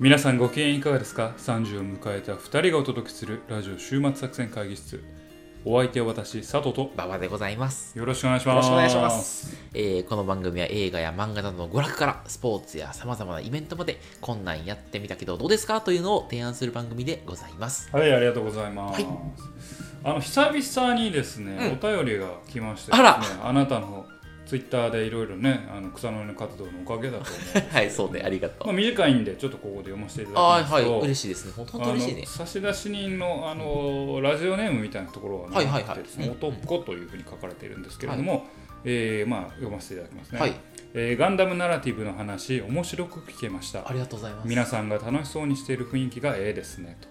皆さんご機嫌いかがですか ?30 を迎えた2人がお届けするラジオ週末作戦会議室お相手は私佐藤と馬場でございます。よろしくお願いしますよろしくお願いします。えーこの番組は映画や漫画などの娯楽からスポーツや様々なイベントまでこんなんやってみたけどどうですか？というのを提案する番組でございます。はいありがとうございます、はいあの久々にですね、うんお便りが来ましてですねあなたのツイッターでいろいろねあの草の根の活動のおかげだと思う はい、そうね、ありがとう。まあ、短いんでちょっとここで読ませていただきはいはい、ますと、嬉しいですね。本当に嬉しいね。差出人のあのラジオネームみたいなところが、ねはいはいはい。あってですねうん。男というふうに書かれているんですけれども、えーまあ、読ませていただきますね、はい、えーガンダムナラティブの話面白く聞けました。ありがとうございます。皆さんが楽しそうにしている雰囲気がええですねと。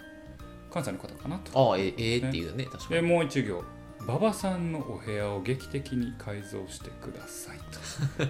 関西の方かなと。ああ、ええええっていうね、確かでに。もう一行馬場さんのお部屋を劇的に改造してください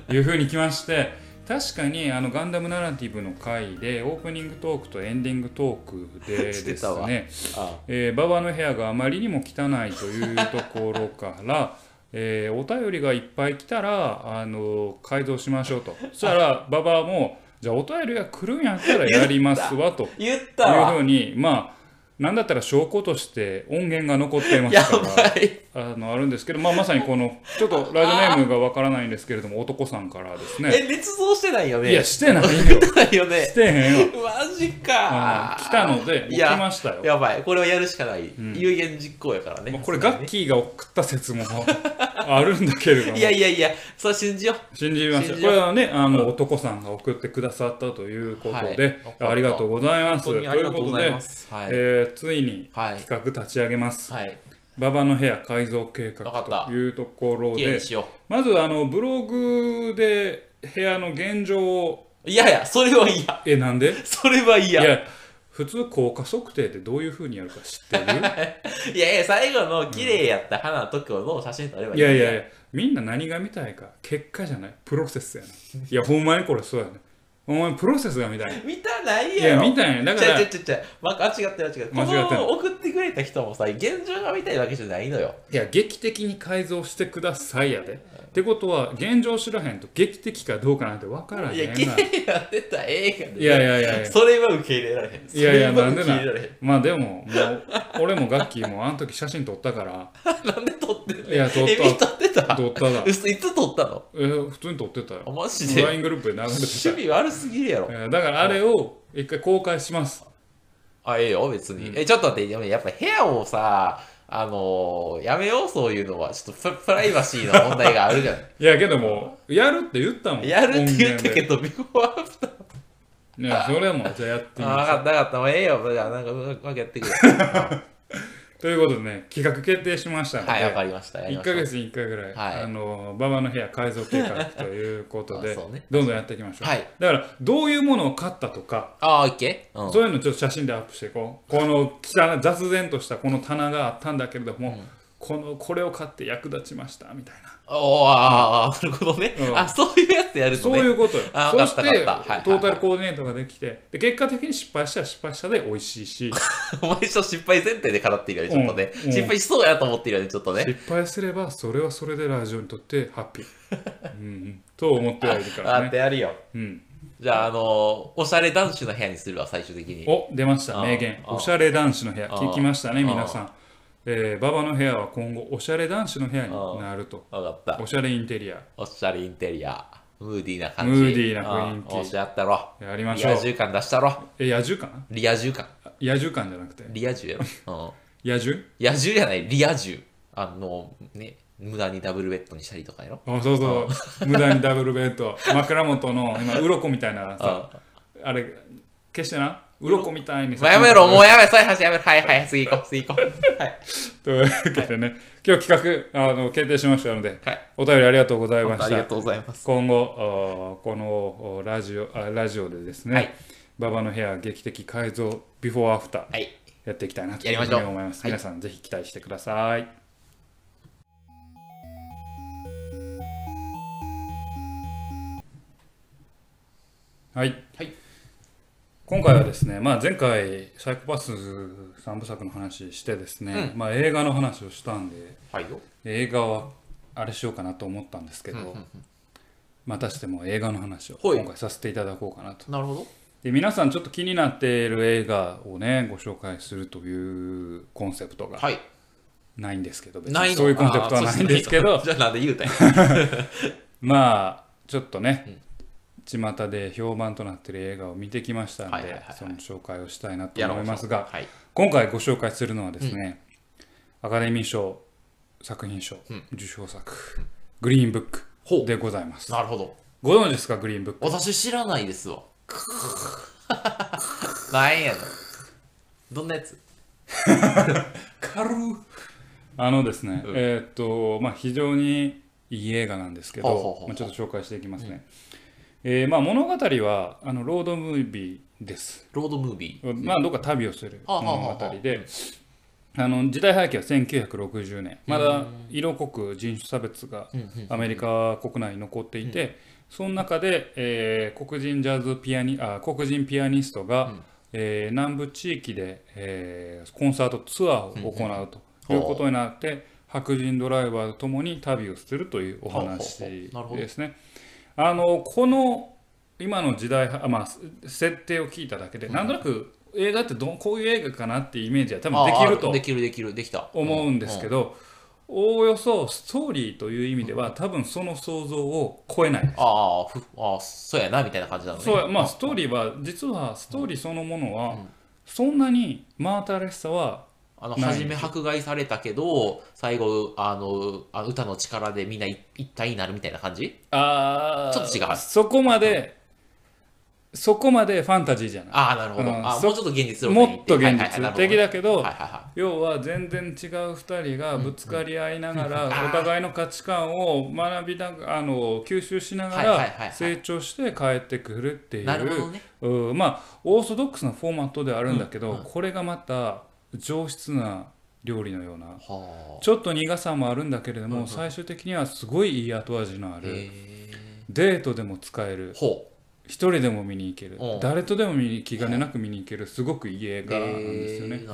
というふうに来まして 確かにあのガンダムナラティブの回でオープニングトークとエンディングトークでですねあえー馬場の部屋があまりにも汚いというところから、えーお便りがいっぱい来たらあの改造しましょうと。そしたら 馬場もじゃあお便りが来るんやったらやりますわと。言っいうふうにまあなんだったら証拠として音源が残っていますからばい。あのあるんですけど、まあ、まさにこのちょっとラジオネームがわからないんですけれども男さんからですえ、ね捏造してないよね。いやしてないよないよねし。てへんよマジあか。の来たので来ましたよやばい。これはやるしかない。ん有言実行やからね。まあこれガッキーが送った説も あるんだけれどもいやいやいや、それ信じよう。信じますこれはねあの、男さんが送ってくださったということで、はいありがとうございますといます。というはい。ことで、えーついにはい。企画立ち上げます、はい。馬場の部屋改造計画というところでまずあのブログで部屋の現状をう。いやいや、それは嫌。えなんで？それはい嫌。いやいや普通効果測定ってどういうふうにやるか知ってる？いや、最後の綺麗やった花の時の写真撮ればいい。いやいやいやみんな何が見たいか結果じゃないプロセスやないやほんまにこれそうやねほんまにプロセスが見たい見たないいやろ。や見たいねだからちゃちゃちゃちゃ、ま、間違ってる間違ってる。間違ってる送ってくれた人もさ、現状が見たいわけじゃないのよ。いや劇的に改造してくださいやでってことは現状知らへんと劇的かどうかなんて分からへんいや、綺な麗やってた映画で。いやいやいやいや。それは受け入れられへん。いやいやなん。でな。まあでももう俺もガッキーもあの時写真撮ったから。なんで撮ってんの？いや撮った。撮ってた？撮っただ。嘘いつ撮ったの？え普通に撮ってたあよマジで？LINE グループで流れて趣味悪すぎるやろ。だからあれを一回公開します。あ、ええよ、別に。え、ちょっと待って、でもやっぱ部屋をさ、あのー、やめよう、そういうのは。ちょっとププライバシーの問題があるじゃない。いやけどもやるって言ったもんやるって言ったけどど、ビフォーアフター。いやそれもじゃあやってみあ、ましょう分かった分かった。もうええよ。じゃあ、なんか、うまくやってくれ。ということでね企画決定しましたので、はい、わかりました。やり1ましょう。ヶ月に1回ぐらい、はい。あの馬場の部屋改造計画ということで、ね。どんどんやっていきましょう、はい。だからどういうものを買ったとか、あ、オッケー？うん。そういうのちょっと写真でアップしていこう。この雑然としたこの棚があったんだけれども、このこれを買って役立ちましたみたいなおーあーなるほどね、うん。あ、そういうやつやるとそうね。いうことよ。あそしてわかったわかった。はいトータルコーディネートができてで結果的に失敗したら失敗したで美味しいし。お前ちょっと失敗前提で語っているよね、ちょっとね。うん。うん失敗しそうやと思っているよね、ちょっとね。失敗すればそれはそれでラジオにとってハッピー、うんうん、と思ってはいるからあってね、やるよ。うん、じゃあ、あのー、おしゃれ男子の部屋にするわ、最終的に。お出ました。あ名言。あおしゃれ男子の部屋。あ聞きましたねあ皆さんえー、馬場の部屋は今後おしゃれ男子の部屋になるとわかったお。しゃれインテリアおしゃれインテリア。ムーディーな感じ。ムーディーな雰囲気うんおしゃったろ。やりましょうリア充感出したろ。え野獣感リア充感。野獣感じゃなくて？リア充やろ。うん。野獣？野獣じゃない、リア充。あの、ね、無駄にダブルベッドにしたりとかやろ。あそうそう無駄にダブルベッド枕元の今鱗みたいなさ あれ消してな鱗みたいにさもうやめろ、もうやめろ、そういう話やめろ。はいはい、次行こう、次行こう。はい。というわけでね今日企画あの決定しましたのではい。お便りありがとうございましたありがとうございます。今後このラジオあラジオでですね、はい馬場の部屋劇的改造ビフォーアフターはい。やっていきたいなというふうに思います、はい皆さんぜひ期待してくださいはい、はい今回はですね、まあ、前回サイコパス3部作の話してですね、まあ、映画の話をしたんではいよ。映画はあれしようかなと思ったんですけど、またしても映画の話をはい今回させていただこうかなとなるほど。で皆さんちょっと気になっている映画をねご紹介するというコンセプトがはい。ないんですけど別ないそういうコンセプトはないんですけどあーそうじゃあなんで言うたんや。まあちょっとね、巷で評判となっている映画を見てきましたので、はいはいはいはい。その紹介をしたいなと思いますがはい。今回ご紹介するのはですね、アカデミー賞作品賞受賞作、グリーンブッほクでございます。なるほど。ご存知ですかグリーンブック私知らないですわ。なんやのどんなやつ？軽あのですね、うん。えーっとまあ非常にいい映画なんですけどほうほうほうほう。まあちょっと紹介していきますね、えーまあ物語はあのロードムービーです。ロードムービー。まあどっか旅をする物あ語であの時代背景は1960年。まだ色濃く人種差別がアメリカ国内に残っていて、その中で、えー黒人ジャズピアニあ黒人ピアニストが、えー南部地域で、えーコンサートツアーを行うということになって、白人ドライバーとともに旅をするというお話ですね。あのこの今の時代あ、まあ、設定を聞いただけで、なんとなく映画ってどこういう映画かなっていうイメージは多分できるとできるできる。できた。思うんですけど、おおよそストーリーという意味では多分その想像を超えない。ああふああそうやなみたいな感じなのね。そうまあストーリーは実はストーリーそのものはそんなに真新しさはあの初め迫害されたけど最後あのあ歌の力でみんな一一体になるみたいな感じ？あー。ちょっと違う。そこまでそこまでファンタジーじゃない。ああなるほど、うん。そあもうちょっと現実もっと現実的だけど要は全然違う2人がぶつかり合いながらお互いの価値観を学びなあの吸収しながらはい成長して帰ってくるっていいなるほどうね。うん。まあオーソドックスなフォーマットではあるんだけどこれがまた上質な料理のようなはちょっと苦さもあるんだけれども最終的にはすごいいい後味のああるへデートでも使える一人でも見に行けるうん。誰とでも見に気兼ねなく見に行けるすごくいい映う画なんですよね。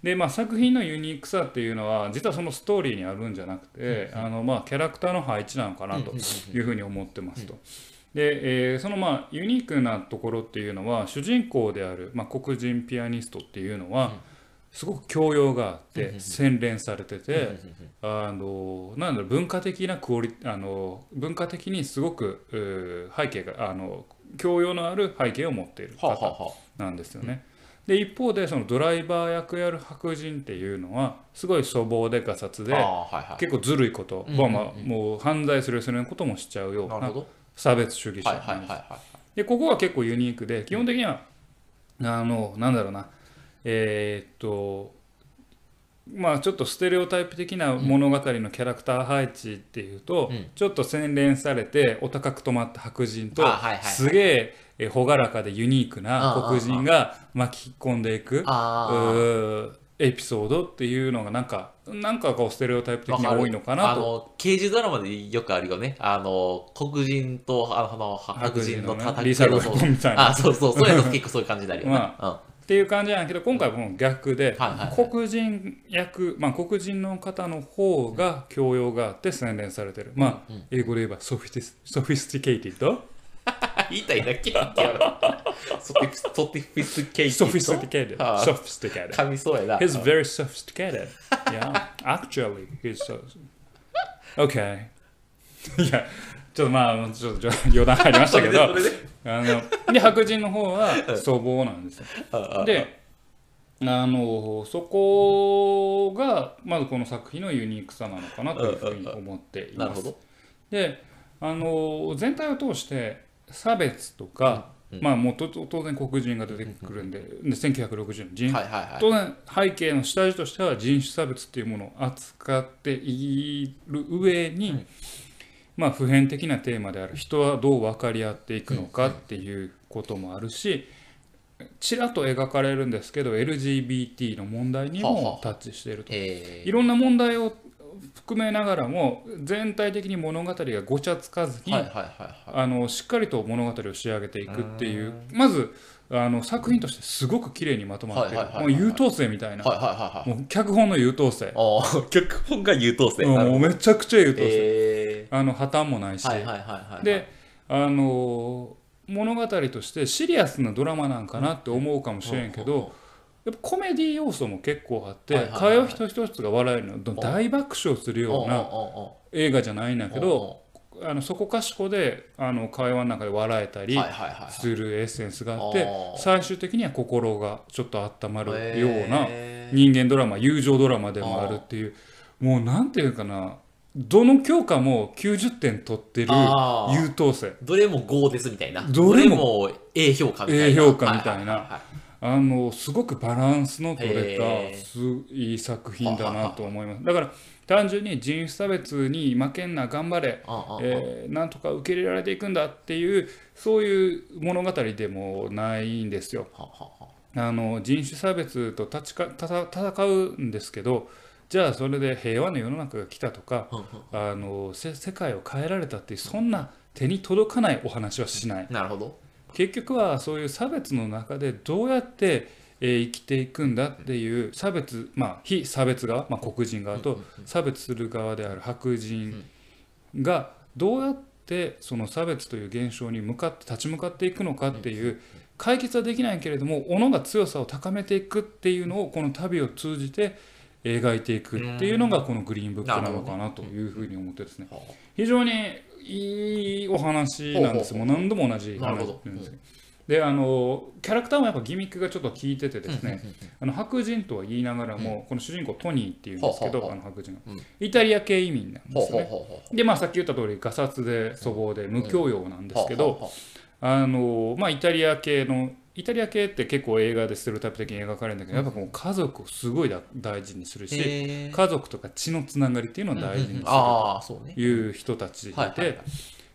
でまあ、作品のユニークさっていうのは実はそのストーリーにあるんじゃなくて、あのまあキャラクターの配置なのかなというふうに思ってますと。で、えーそのまあユニークなところっていうのは主人公である、まあ、黒人ピアニストっていうのはすごく教養があって洗練されててあのなんだろう文化的なクオリあの文化的にすごく背景があの教養のある背景を持っている方なんですよね。で一方でそのドライバー役やる白人っていうのはすごい粗暴でガサツで結構ずるいこと、うんまあまあもう犯罪するようなこともしちゃうような差別主義者でここは結構ユニークで基本的にはあのなんだろうなえーっとまあちょっとステレオタイプ的な物語のキャラクター配置っていうと、うん。ちょっと洗練されてお高く止まった白人とあはいはいはい。すげええ朗らかでユニークなああ黒人が巻き込んでいくエピソードっていうのがなんかなんかこうステレオタイプ的に多いのかなあと。の刑事ドラマでよくあるよね。あの黒人とあの白人のね戦リーサル・ウェポンみたいな。あそうそう。そういうの結構そういう感じになるよね、まっていう感じなんやけど今回はこの逆で、黒人役、まあ、黒人の方の方が教養があって洗練されてる、まあ英語で言えば sophitis sophisticated 言いたいだけや sotif sotifisca sophisticated sophisticated 噛みそうやな He's very sophisticated. Yeah, actually, he's so. Okay. いや、ちょっとまあ、ちょっと余談入りましたけど、あので白人の方は粗暴なんですよ。ああであのそこがまずこの作品のユニークさなのかなというふうに思っています。なるほど。であの全体を通して差別とか、まあもうと当然黒人が出てくるんで,、で1960年人はいはいはい。当然背景の下地としては人種差別っていうものを扱っている上に、まあ、普遍的なテーマである人はどう分かり合っていくのかっていうこともあるしちらっと描かれるんですけど LGBT の問題にもタッチしていると。え。いろんな問題を含めながらも全体的に物語がごちゃつかずに、しっかりと物語を仕上げていくっていう。まずあの作品としてすごく綺麗にまとまってもう優等生みたいな、もう脚本の優等生、脚本が優等生。うめちゃくちゃ優等生、えあの破綻もないし、であの物語としてシリアスなドラマなんかなって思うかもしれんけど、やっぱコメディ要素も結構あって、会話一つ一つが笑えるの大爆笑するような映画じゃないんだけど、あのそこかしこであの会話の中で笑えたりするエッセンスがあって、最終的には心がちょっと温まるような人間ドラマ友情ドラマでもあるっていうもうなんていうかなどの教科も90点取ってる優等生。どれも5ですみたいな。どれもも A 評価みたいな。A 評価みたいな。あのすごくバランスの取れたすいい作品だなと思います。だから単純に人種差別に負けんな頑張れ。えーなんとか受け入れられていくんだっていうそういう物語でもないんですよ。あの人種差別と立ちか戦うんですけどじゃあそれで平和な世の中が来たとかあのせ世界を変えられたっていうそんな手に届かないお話はしない。なるほど。結局はそういう差別の中でどうやって、えー生きていくんだっていう差別まあ非差別側、まあ、黒人側と差別する側である白人がどうやってその差別という現象に向かって立ち向かっていくのかっていう解決はできないけれども己が強さを高めていくっていうのをこの旅を通じて描いていくっていうのがこのグリーンブックなのかなというふうに思ってですね。は非常にいいお話なんです。もう何度も同じ話なんですけど。であのキャラクターもやっぱギミックがちょっと効いててですね。あの白人とは言いながらも、この主人公トニーっていうんですけど、あの白人が、うん。イタリア系移民なんですよね。でまあさっき言った通りガサツで粗暴で無教養なんですけど、あのまあイタリア系のイタリア系って結構映画でステレオタイプ的に描かれるんだけど、やっぱこう家族をすごいだ大事にするうし、家族とか血のつながりっていうのを大事にする。という人たちでいて、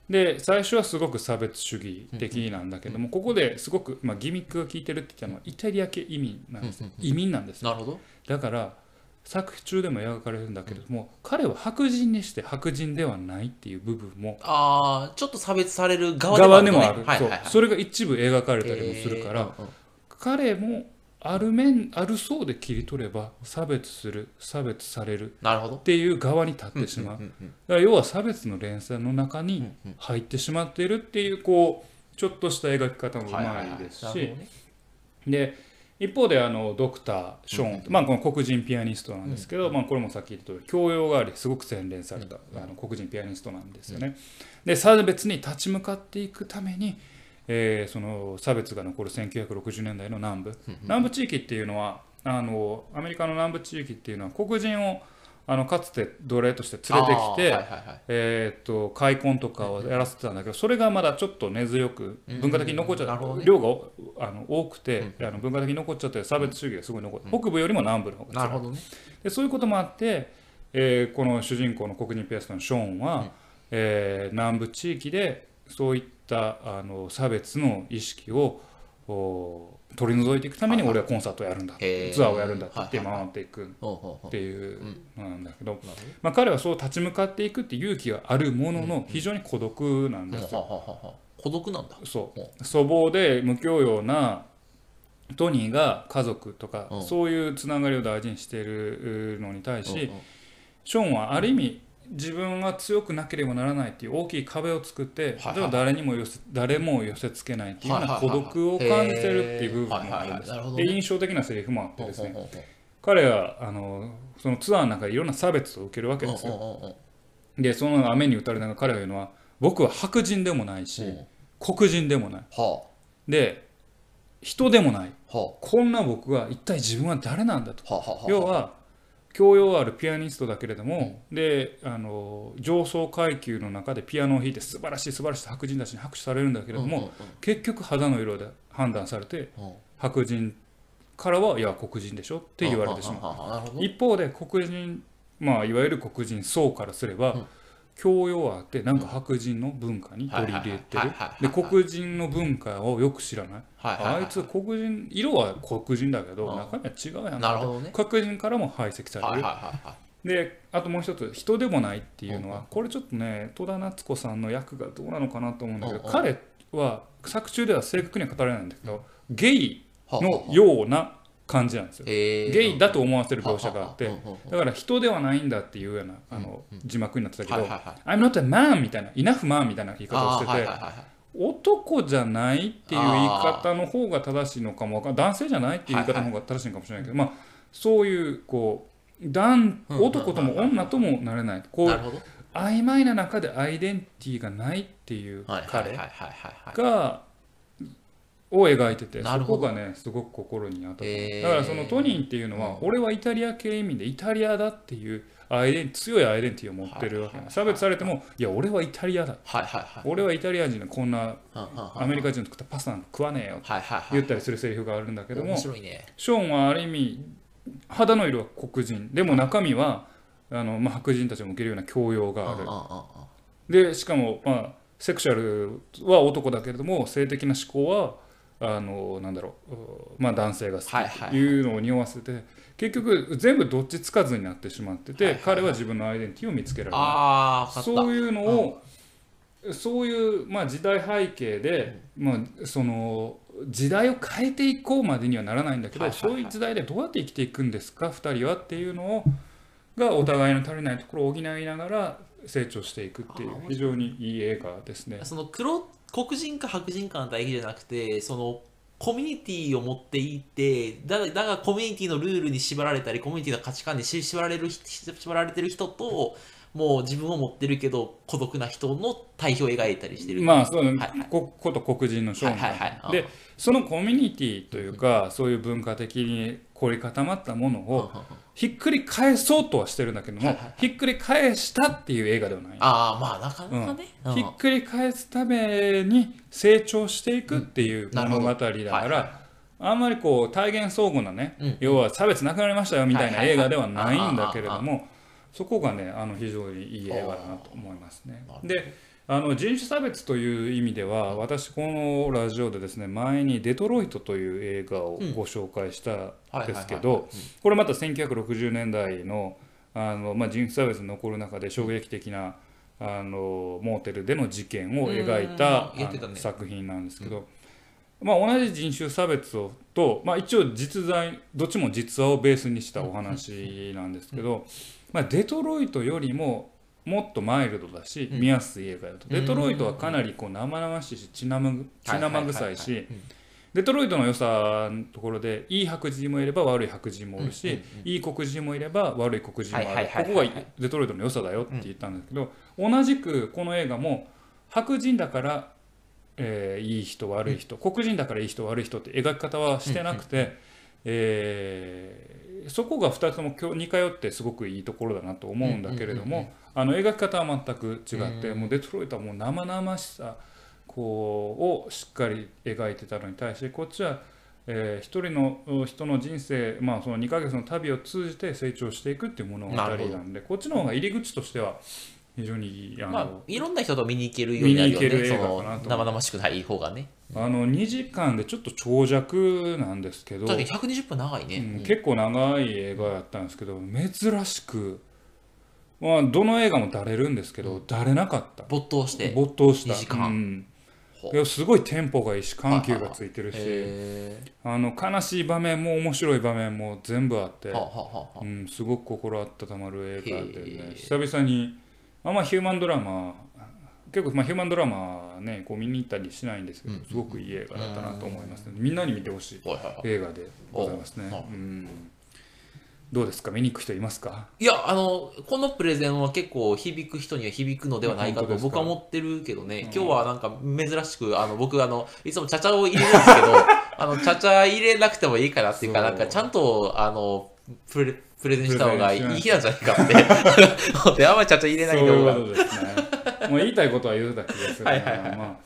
で最初はすごく差別主義的なんだけども、ここですごく、まあ、ギミックが効いてるって言ったのはイタリア系移民なんですよ、移民なんですよ。なるほど。だから作中でも描かれるんだけれども、彼は白人にして白人ではないっていう部分もああちょっと差別される側でもあるのね。もある、はいはいはい。それが一部描かれたりもするから、彼もある面ある層で切り取れば差別する差別されるなるほど。っていう側に立ってしまう,、だから要は差別の連鎖の中に入ってしまっているっていうこうちょっとした描き方もうまいですし。で一方であのドクター・ショーン、まあ、この黒人ピアニストなんですけど、まあ、これもさっき言った通り教養がありすごく洗練された、あの黒人ピアニストなんですよね。で差別に立ち向かっていくために、えーその差別が残る1960年代の南部、南部地域っていうのはあのアメリカの南部地域っていうのは黒人をあのかつて奴隷として連れてきて、えーっと開墾とかをやらせてたんだけどそれがまだちょっと根強く文化的に残っちゃった量がおあの多くてあの文化的に残っちゃって差別主義がすごい残って北部よりも南部の方がなるほどね。でそういうこともあって、えーこの主人公の黒人ピアストのショーンは、えー南部地域でそういったあの差別の意識をお取り除いていくために俺はコンサートをやるんだ、ツアーをやるんだって言って回っていくっていうのなんだけど、まあ、彼はそう立ち向かっていくって勇気があるものの非常に孤独なんですよ。はははは孤独なんだ。そう。粗暴で無教養なトニーが家族とか、うん。そういうつながりを大事にしているのに対し、ショーンはある意味自分は強くなければならないっていう大きい壁を作って、はいは誰にも寄せ誰も寄せつけないっていうような孤独を感じてるっていう部分もあるんですで印象的なセリフもあってですね。彼はあのそのツアーの中でいろんな差別を受けるわけですよ。でその雨に打たれながら彼が言うのは僕は白人でもないし、うん。黒人でもない。はで人でもない。こんな僕は一体自分は誰なんだと。要は教養あるピアニストだけれども、であの上層階級の中でピアノを弾いて素晴らしい素晴らしい白人たちに拍手されるんだけれども、うんうん結局肌の色で判断されてうん。白人からはいや黒人でしょって言われてしまう。一方で黒人まあいわゆる黒人層からすれば、うん教養はあってなんか白人の文化に取り入れてる。ではい黒人の文化をよく知らない。あいつ黒人色は黒人だけどうん。中身は違うやんなるほどね。黒人からも排斥される、であともう一つ人でもないっていうのはこれちょっとね戸田夏子さんの役がどうなのかなと思うんだけど彼は作中では正確には語られないんだけどゲイはあのような感じなんですよ。ゲイだと思わせる描写があってだから人ではないんだっていうようなあの字幕になってたけどはいはいはい「I'm not a man」みたいな「enough man」みたいな言い方をしてて男じゃないっていう言い方の方が正しいのかも男性じゃないっていう言い方の方が正しいのかもしれないけど、まあそういうこう男男とも女ともなれないこう曖昧な中でアイデンティティがないっていう彼がを描いててそこがねすごく心に当たった、だからそのトニーっていうのは、うん。俺はイタリア系意味でイタリアだっていうアイデン強いアイデンティティを持ってるわけ、はいはいはい差別されてもいや俺はイタリアだ。はいはいはい。俺はイタリア人のこんなアメリカ人の作ったパスタなんか食わねえよはいはいはい。言ったりするセリフがあるんだけどもショーンはある意味肌の色は黒人。でも中身はあの、まあ、白人たちも受けるような教養がある。でしかも、まあ、セクシャルは男だけれども性的な思考はあのなんだろう、まあ、男性が好きというのを匂わせて、結局全部どっちつかずになってしまってて、彼は自分のアイデンティティを見つけられない。ああ分かった。そういうのを、そういう、まあ、時代背景で、まあ、その時代を変えていこうまでにはならないんだけど、そういう時代でどうやって生きていくんですか2人はっていうのをがお互いの足りないところを補いながら成長していくっていう非常にいい映画ですね。その黒黒人か白人かの対比じゃなくてそのコミュニティを持っていってだがだがコミュニティのルールに縛られたりコミュニティの価値観に縛られる縛られてる人ともう自分を持ってるけど孤独な人の対比を描いたりしてる。まあそう、はいはい。ここと黒人のショーンがはいはいはい。でそのコミュニティというか、そういう文化的に凝り固まったものをひっくり返そうとはしてるんだけども、はいはいはい。ひっくり返したっていう映画ではない。ああまあなかなかね、うん。ひっくり返すために成長していくっていう物語だからあんまりこう体現相互なね、うん要は差別なくなりましたよみたいな映画ではないんだけれどもそこがねあの非常にいい映画だなと思いますね。であの人種差別という意味では私このラジオでですね前に「デトロイト」という映画をご紹介したんですけどこれまた1960年代のあの、まあ、人種差別に残る中で衝撃的なあのモーテルでの事件を描いた作品なんですけど、まあ、同じ人種差別をと、まあ、一応実在どっちも実話をベースにしたお話なんですけど、まあ、デトロイトよりももっとマイルドだし、うん。見やすい映画だと。うん。デトロイトはかなりこう生々しいし血生血生臭いしデトロイトの良さのところでいい白人もいれば悪い白人もおるし、いい黒人もいれば悪い黒人もある、ここがデトロイトの良さだよって言ったんですけど、同じくこの映画も白人だから、えーいい人悪い人、黒人だからいい人悪い人って描き方はしてなくて、えーそこが2つとも今日似通ってすごくいいところだなと思うんだけれどもあの描き方は全く違って、うん。もうデトロイトはもう生々しさこうをしっかり描いてたのに対してこっちは、えー一人の人の人生、まあ、その2ヶ月の旅を通じて成長していくっていう物語なんでこっちの方が入り口としては非常にあの、まあ、いろんな人と見に行けるようになるよね。る生々しくない方がね。あの2時間でちょっと長尺なんですけど、だって120分長いね、うんうん。結構長い映画やったんですけど珍しく、まあ、どの映画もだれるんですけど、だれなかった。没頭して。没頭した。2時間。すごいテンポがいいし緩急がついてるし、へあの悲しい場面も面白い場面も全部あってーはあ、はあはうん、すごく心温まる映画でへねー久々にあんまヒューマンドラマ結構、まあ、ヒューマンドラマねこう見に行ったりしないんですけど、うん。すごくいい映画だったなと思いますね。みんなに見てほしいはいはいはい。映画でございますね。お、う。ん、どうですか？見に行く人いますか？いやあのこのプレゼンは結構響く人には響くのではないかと本当ですか？僕は思ってるけどね、うん。今日はなんか珍しくあの僕あのいつもチャチャを入れるんですけど あのチャチャ入れなくてもいいかなっていうかそう。なんかちゃんとあのプレプレゼンした方がいいんじゃないかって。思ってあんまりチャチャ入れないそういうことですね。もう言いたいことは言うだけですがはいはいはい。ま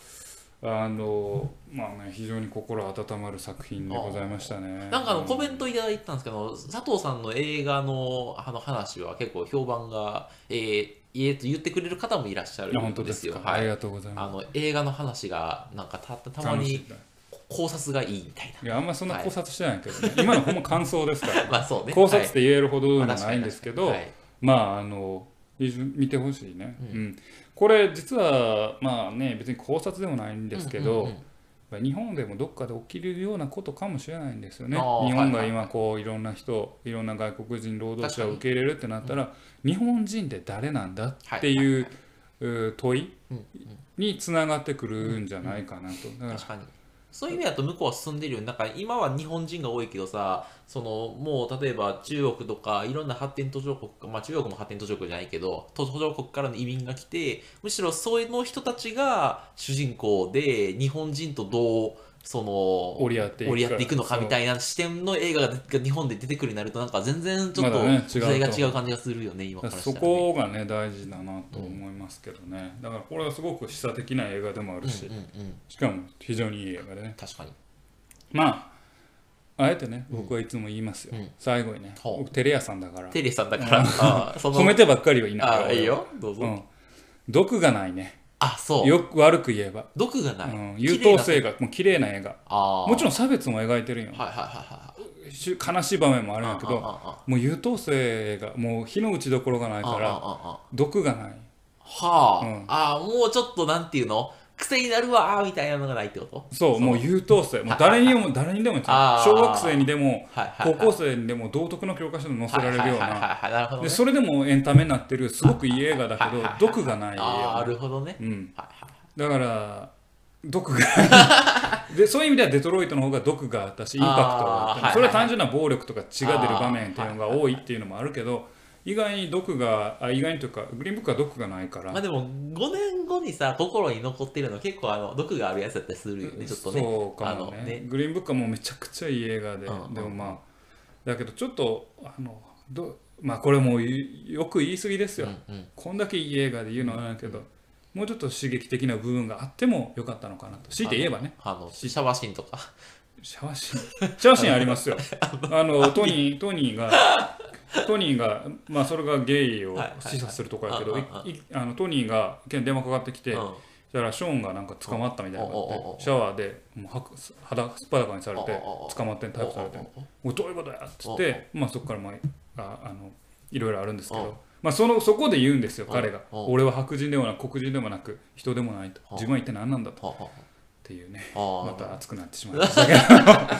ああのまあね非常に心温まる作品でございましたね。なんかあのコメントいただいたんですけど佐藤さんの映画のあの話は結構評判がえーえーと言ってくれる方もいらっしゃるんですよ。ですか、はい。ありがとうございまあの映画の話がなんかたたすまに考察がいいみたいいやあんまそんな考察してないけどね、今のほんま感想ですから。な。まあそうね。考察って言えるほどではいもないんですけど、はい。まああの見てほしいね、ううん。これ実はまあね別に考察でもないんですけど、日本でもどっかで起きるようなことかもしれないんですよね。日本が今こういろんな人いろんな外国人労働者を受け入れるってなったら日本人って誰なんだってはいうえー問いうん。につながってくるんじゃないかなと。だから確かにそういう意味だと向こうは進んでるよね。なんか今は日本人が多いけどさそのもう例えば中国とかいろんな発展途上国まあ中国も発展途上国じゃないけど途上国からの移民が来てむしろそういうの人たちが主人公で日本人とどうその折り合っていくか。折り合っていくのかみたいな視点の映画がが日本で出てくるようになるとなんか全然ちょっと時代が違う感じがするよね今だかからね、こがね大事だなと思いますけどね、だからこれはすごく示唆的な映画でもあるし、うんうんうん。しかも非常にいい映画でね。確かに。まああえてね僕はいつも言いますよ、うん。最後にねほう。僕テレ屋さんだから。テレさんだから。褒めてばっかりはいいんだあーいいよ。どうぞ、うん、毒がないねあそう。よく悪く言えば、毒がない、うん、優等生がもう綺麗な映画ああもちろん差別も描いてるんよ。はいはいはいはいし悲しい場面もあるんやけどもう優等生がもう火の打ちどころがないから毒がない。はあ、うん。ああもうちょっとなんていうの？癖になるわーみたいなのがないってこと？そうもう優等生もう誰にでも誰にでも小学生にでも高校生にでも道徳の教科書に載せられるような。それでもエンタメになってるすごくいい映画だけど毒がないな画。るほどね、だから毒が でそういう意味ではデトロイトの方が毒があったしインパクトがあった。それは単純な暴力とか血が出る場面っていうのが多いっていうのもあるけど意外に毒があ意外にというかグリーンブックは毒がないから。まあでも5年後にさ心に残ってるの結構あの毒があるやつだったりするよねちょっとね。そうかもあのね。ねグリーンブックはもうめちゃくちゃいい映画で、うんうんでもまあだけどちょっとあのどまあこれもよく言い過ぎですよ、うんうん。こんだけいい映画で言うのはなんだけど、もうちょっと刺激的な部分があってもよかったのかなと。強いて言えばね。あのシャワーシーンとかシャワーシーン。シャワーシーンありますよ。あのトニートニーがトニーがまあそれがゲイを示唆するとこやけど、あのトニーが電話かかってきて、うん。そしたらショーンがなんか捕まったみたいなシャワーでもうはく裸すっぱだかにされて捕まって逮捕されて。おおお「おいどういうことや!」っつってまあそこからまあああのいろいろあるんですけおどまあそのそこで言うんですよお彼が「お俺は白人でもなく黒人でもなく人でもない」と。お自分は一体何なんだとっていうねあはあまた熱くなってしまいましたけど。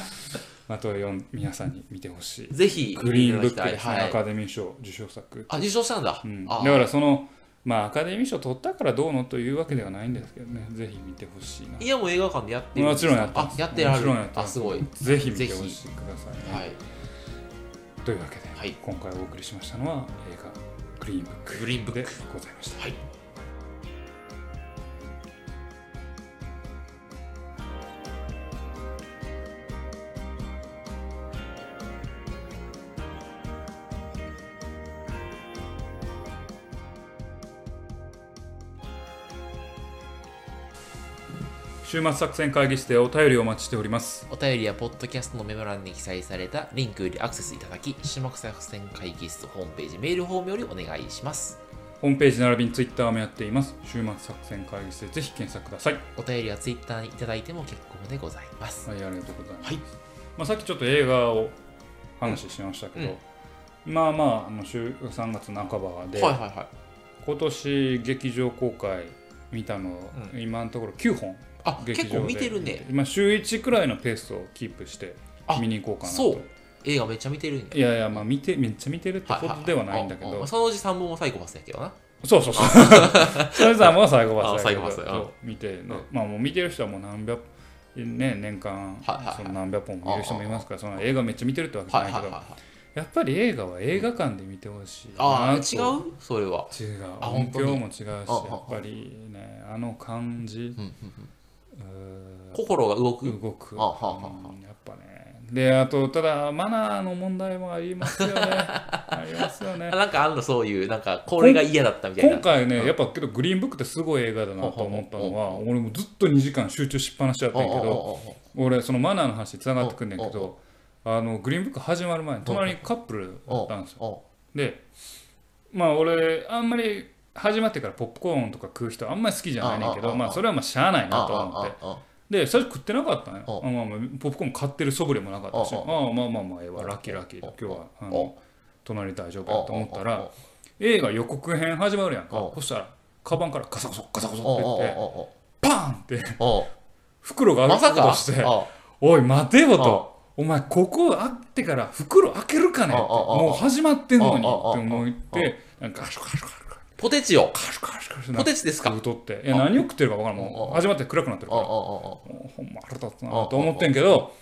また読ん皆さんに見てほしい。ぜひグリーンブックではい。アカデミー賞受賞作。あ受賞したんだ、うん、あだからそのまあアカデミー賞取ったからどうのというわけではないんですけどね。ぜひ見てほしいな。いやもう映画館でやってるもちろんやってあやってられる。もちろんやってます。あすごい。ぜひ見てほしいくださいね、はい。というわけで、はい。今回お送りしましたのは映画グリーンブックグリーンブック。でございました。はい週末作戦会議室でお便りをお待ちしております。お便りはポッドキャストのメモ欄に記載されたリンクよりアクセスいただき、種目作戦会議室ホームページ、メールフォームよりお願いします。ホームページ並びにツイッターもやっています。週末作戦会議室でぜひ検索ください。お便りはツイッターにいただいても結構でございます。はいありがとうございます、はい。まあ、さっきちょっと映画を話しましたけど、まあまああの週3月半ばで、はいはいはい。今年劇場公開見たの、う今のところ9本あ、結構見てるね。今週1くらいのペースをキープしてあ見に行こうかなと。そう。映画めっちゃ見てるんや。いやいやまあ見てめっちゃ見てるってことではないんだけど。はははそのうち3本もサイコパスやけどな。そうそうそう。それさんは最後はあ最後最後はそう見て、ね。まあもう見てる人はもう何百ね年間その何百本も見る人もいますからその映画めっちゃ見てるってわけじゃないけど。はいはいはいはい。やっぱり映画は映画館で見てほしい。ああ、違う？それは。違う。あ音響も違うしやっぱりねあの感じ。うんうんうん。うー心が動く？動く。あはあはあうんやっぱね。であとただマナーの問題もありますよね。ありますよね。あなんかあんのそういう、なんかこれが嫌だったみたいな。今回ねやっぱけどグリーンブックってすごい映画だなと思ったのは俺もずっと2時間集中しっぱなしやったんやけど俺そのマナーの話つながってくんねんけどあのグリーンブック始まる前に隣にカップルだったんですよ。でまあ俺あんまり始まってからポップコーンとか食う人あんまり好きじゃないねんけあああどまあそれはまあしゃあないなと思って。ああああで最初食ってなかったのよ。おあまあまあポップコーン買ってる素振りもなかったし。あおあまあまあまあええわラッキーラッキーお今日はあおの隣大丈夫やと思ったら映画予告編始まるやんか。おそしたらカバンからガサゴソガサゴソって言ってパーンって袋が開くとしておい待てよとお前ここ開ってから袋開けるかねもう始まってん。のにって思ってなん。かガシャガシャガシポテチを。カシュカシュカシュポテチですか？食うとって。いや何を食ってるか分からん。もあう始まって暗くなってるあああからほんま腹立つなと思ってんけど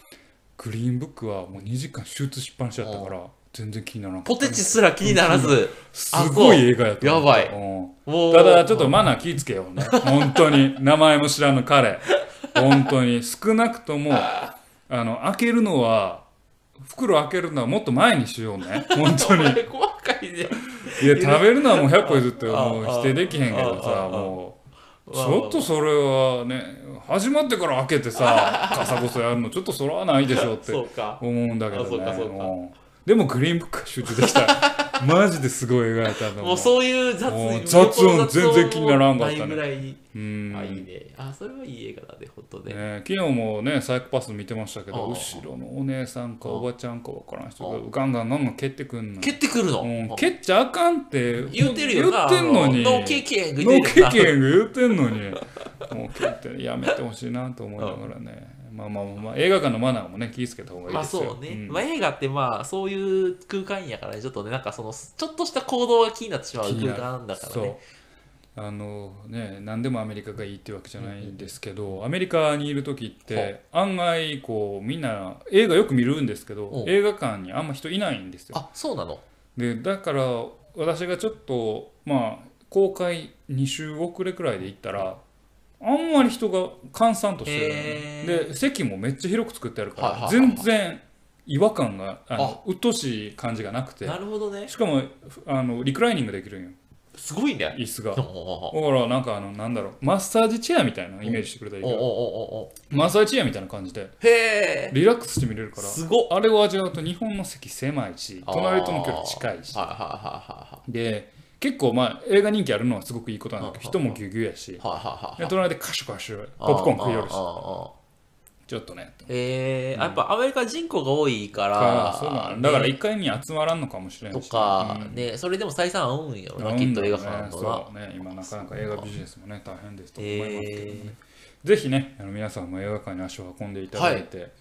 グリーンブックはもう2時間手術しっぱなしやったから全然気にならなかった。ポテチすら気にならず。すごい映画やった。やばい。ただちょっとマナー気ぃつけよう。ね本当に。名前も知らぬ彼。本当に。少なくともあの開けるのは袋開けるのはもっと前にしようね。本当に。お前細かいねいや食べるのはもう100歩譲ってあもう否定できへんけどあさあ。もう。あちょっとそれはね始まってから開けてさ カサゴソやるのちょっとそれはないでしょうって思うんだけどねでもグリーンブックが集中できた。マジですごい描いたの。もうそういう雑もう雑音全然気にならんかったね。うん。あいいね。あそれはいい映画だね本当ね。ね、昨日もねサイコパス見てましたけど後ろのお姉さんかおばちゃんかわからん人があガンガンガンガン蹴ってくんの？蹴ってくるの。うん蹴っちゃあかんって言ってるよな言ってんのに。あノー経験ノー言ってるよな。経験が言ってんのに。もう蹴ってやめてほしいなと思いながらね まあまあまあ、まあ、映画館のマナーもね気ぃつけた方がいいまあですよ。そうね、ん。まあ、映画ってまあそういう空間やからねちょっとねなんかそのちょっとした行動が気になってしまう空間だからね。あのね何でもアメリカがいいっていうわけじゃないんですけど、アメリカにいる時って案外こうみんな映画よく見るんですけどう。ん映画館にあんま人いないんですよ。あそうなの？でだから私がちょっとまあ公開2週遅れくらいで行ったらあんまり人が閑散としてるで席もめっちゃ広く作ってあるから、はいはいはいはい。全然違和感があの鬱陶しい感じがなくて。なるほどね。しかもあのリクライニングできるんよ。すごいね。椅子が。だかおらなんかあのなんだろうマッサージチェアみたいなイメージしてくれたらいいけど。マッサージチェアみたいな感じで。へえリラックスして見れるからすごっ。あれを味わうと日本の席狭いし隣との距離近いし。はいはいはで結構まあ映画人気あるのはすごくいいことなんだけど人うんもギュギュやし。隣でカシュカシュポップコーン食いよるし。ちょっとね。えー、やっぱアメリカ人口が多いかあら、そうなんだ。からね。1回に集まらんのかもしれなとか、うん。ね、それでも採算合うんやろな、きっと映画館とな。そうね。今なかなか映画ビジネスもね大変ですと思いますけどね、えぜひねあの皆さんも映画館に足を運んでいただいて、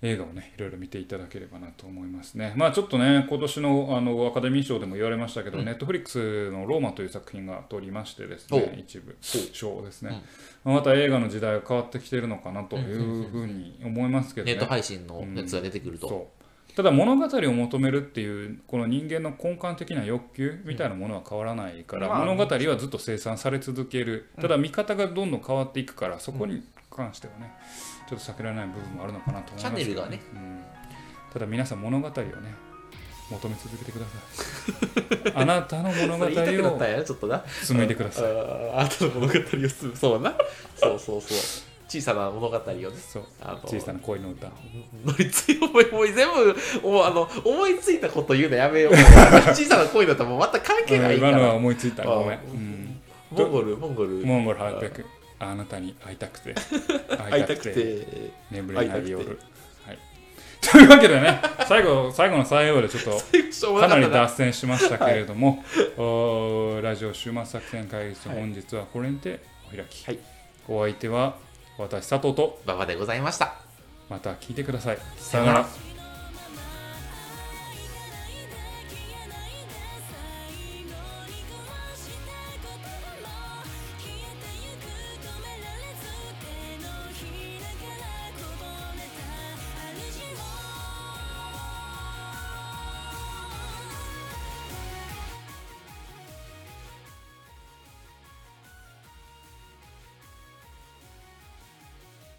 映画をねいろいろ見ていただければなと思いますね。まあちょっとね今年のあのアカデミー賞でも言われましたけど、ネットフリックスの「ローマ」という作品が取りましてですねお一部賞ですね、また映画の時代が変わってきているのかなというふうに思いますけー、どね。ネット配信のやつが出てくると。そう。ただ物語を求めるっていうこの人間の根幹的な欲求みたいなものは変わらないから、まあ物語はずっと生産され続ける。ただ見方がどんどん変わっていくからそこに関してはねちょっと避けられない部分もあるのかなと思いますけど、チャンネルがね。うん、ただ皆さん物語をね求め続けてください。あなたの物語をたんやな、ちょっとな。紡いでください。あなたの物語をする。そうな。そうそう。そう。小さな物語をね。そう。小さな恋の歌。乗りつい思い思い全部おあの思いついたこと言うのやめよう。小さな恋だったらもうまた関係ないか今のはら思いついた。ごめん、あうん。モンゴルモンゴル。モンゴル800あなたに会いたくて 会いたくて眠れない夜。はい。というわけでね最後最後の最後でちょっとかな。り脱線しましたけれども、おーラジオ週末作戦会議室本日はこれにてお開き、はい。お相手は私佐藤と馬場でございました。また聞いてください。さよなら